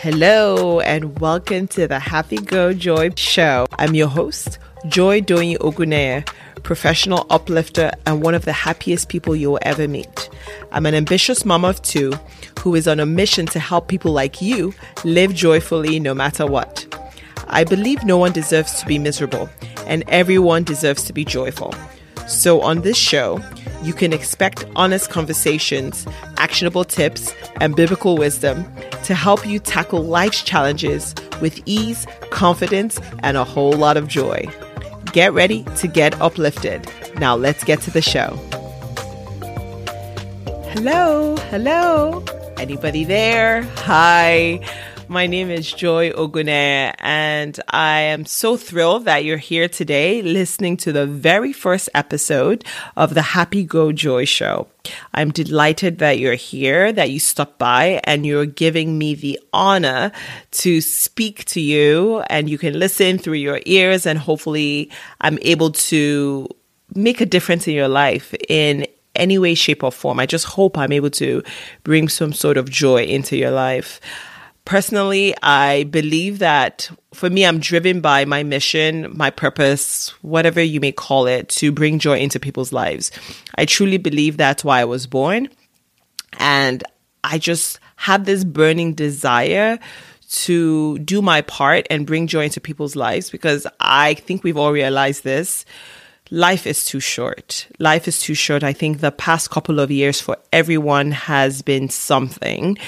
Hello, and welcome to the Happy Go Joy Show. I'm your host, Joy Doyin Ogunneye, professional uplifter and one of the happiest people you'll ever meet. I'm an ambitious mom of two who is on a mission to help people like you live joyfully no matter what. I believe no one deserves to be miserable, and everyone deserves to be joyful. So, on this show, you can expect honest conversations, actionable tips, and biblical wisdom to help you tackle life's challenges with ease, confidence, and a whole lot of joy. Get ready to get uplifted. Now, let's get to the show. Hello, hello. Anybody there? Hi. My name is Joy Ogunneye, and I am so thrilled that you're here today listening to the very first episode of the Happy Go Joy Show. I'm delighted that you're here, that you stopped by, and you're giving me the honor to speak to you, and you can listen through your ears, and hopefully, I'm able to make a difference in your life in any way, shape, or form. I just hope I'm able to bring some sort of joy into your life. Personally, I believe that for me, I'm driven by my mission, my purpose, whatever you may call it, to bring joy into people's lives. I truly believe that's why I was born. And I just have this burning desire to do my part and bring joy into people's lives because I think we've all realized this life is too short. Life is too short. I think the past couple of years for everyone has been something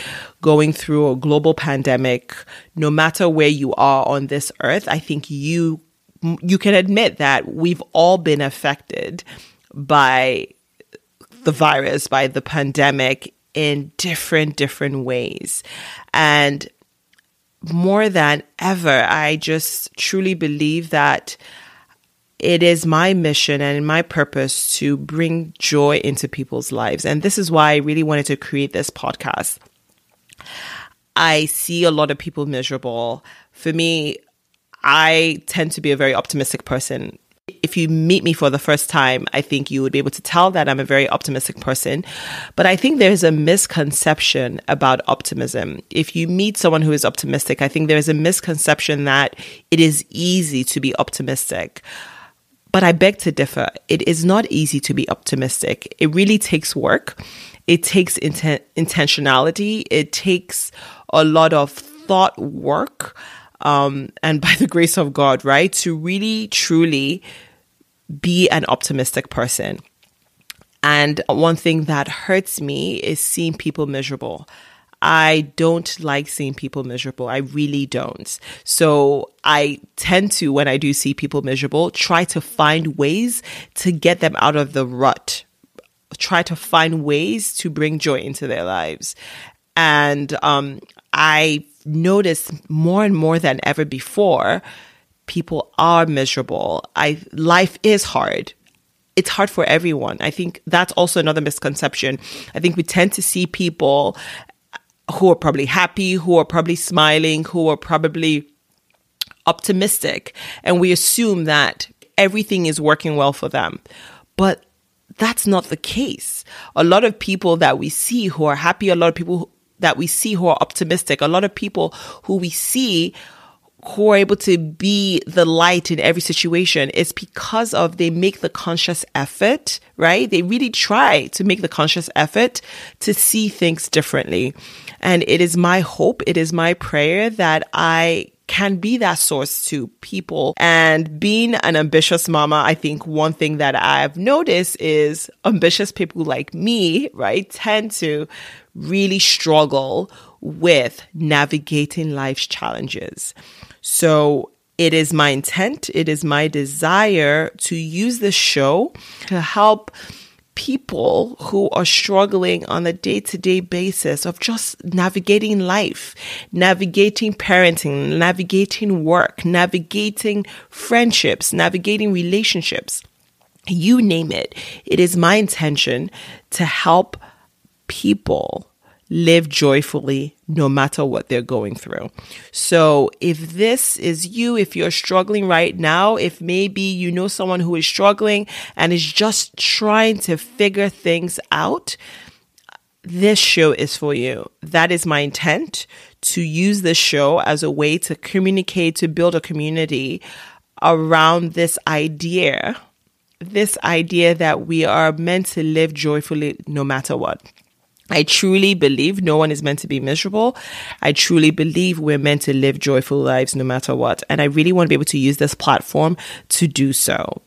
going through a global pandemic. No matter where you are on this earth, I think you you can admit that we've all been affected by the virus, by the pandemic in different different ways. And more than ever, I just truly believe that it is my mission and my purpose to bring joy into people's lives. And this is why I really wanted to create this podcast. I see a lot of people miserable. For me, I tend to be a very optimistic person. If you meet me for the first time, I think you would be able to tell that I'm a very optimistic person. But I think there's a misconception about optimism. If you meet someone who is optimistic, I think there's a misconception that it is easy to be optimistic. But I beg to differ. It is not easy to be optimistic. It really takes work. It takes inten- intentionality. It takes a lot of thought work. Um, and by the grace of God, right, to really truly be an optimistic person. And one thing that hurts me is seeing people miserable. I don't like seeing people miserable. I really don't. So I tend to, when I do see people miserable, try to find ways to get them out of the rut. Try to find ways to bring joy into their lives. And um, I notice more and more than ever before, people are miserable. I life is hard it's hard for everyone. I think that's also another misconception. I think we tend to see people who are probably happy, who are probably smiling, who are probably optimistic. And we assume that everything is working well for them. But that's not the case. A lot of people that we see who are happy, a lot of people that we see who are optimistic, a lot of people who we see who are able to be the light in every situation is because of they make the conscious effort, right? They really try to make the conscious effort to see things differently. And it is my hope, it is my prayer that I can be that source to people. And being an ambitious mama, I think one thing that I've noticed is ambitious people like me, right, tend to really struggle with navigating life's challenges. So it is my intent, it is my desire to use this show to help people who are struggling on a day to day basis of just navigating life, navigating parenting, navigating work, navigating friendships, navigating relationships. You name it. It is my intention to help people live joyfully no matter what they're going through. So if this is you, if you're struggling right now, if maybe you know someone who is struggling and is just trying to figure things out, this show is for you. That is my intent to use this show as a way to communicate, to build a community around this idea, this idea that we are meant to live joyfully no matter what. I truly believe no one is meant to be miserable. I truly believe we're meant to live joyful lives no matter what. And I really want to be able to use this platform to do so.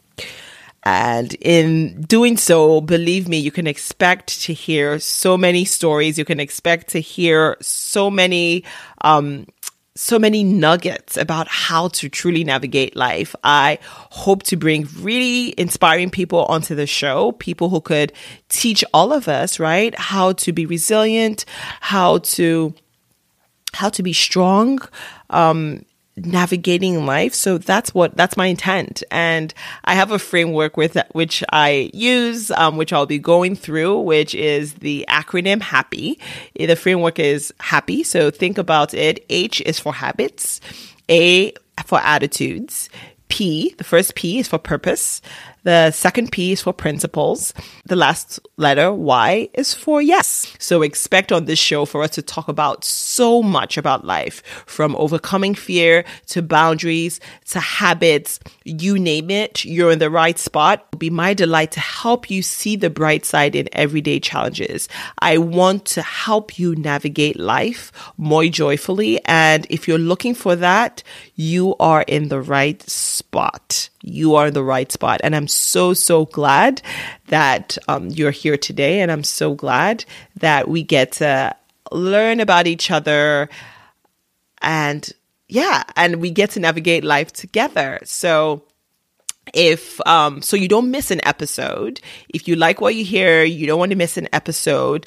And in doing so, believe me, you can expect to hear so many stories. You can expect to hear so many, um, so many nuggets about how to truly navigate life. I hope to bring really inspiring people onto the show, people who could teach all of us, right? How to be resilient, how to, how to be strong, um, navigating life. So that's what that's my intent, and I have a framework with which I use, um, which I'll be going through, which is the acronym HAPPY. The framework is HAPPY. So think about it. H is for habits, A for attitudes, P. The first P is for purpose. The second P is for principles. The last letter, Y, is for yes. So expect on this show for us to talk about so much about life from overcoming fear to boundaries to habits, you name it, you're in the right spot. It'll be my delight to help you see the bright side in everyday challenges. I want to help you navigate life more joyfully. And if you're looking for that, you are in the right spot you are in the right spot. And I'm so, so glad that um, you're here today. And I'm so glad that we get to learn about each other and yeah, and we get to navigate life together. So, if um so you don't miss an episode if you like what you hear you don't want to miss an episode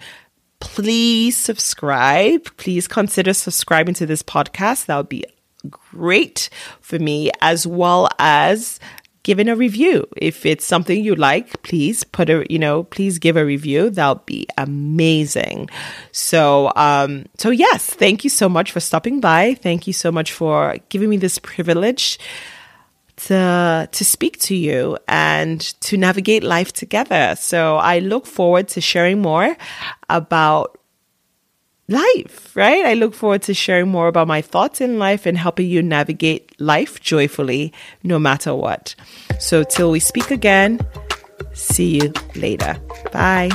please subscribe please consider subscribing to this podcast that would be great for me, as well as giving a review. If it's something you like, please put a, you know, please give a review. That'll be amazing. So, um, so yes, thank you so much for stopping by. Thank you so much for giving me this privilege to to speak to you and to navigate life together. So I look forward to sharing more about life, right? I look forward to sharing more about my thoughts in life and helping you navigate life joyfully no matter what. So, till we speak again, see you later. Bye.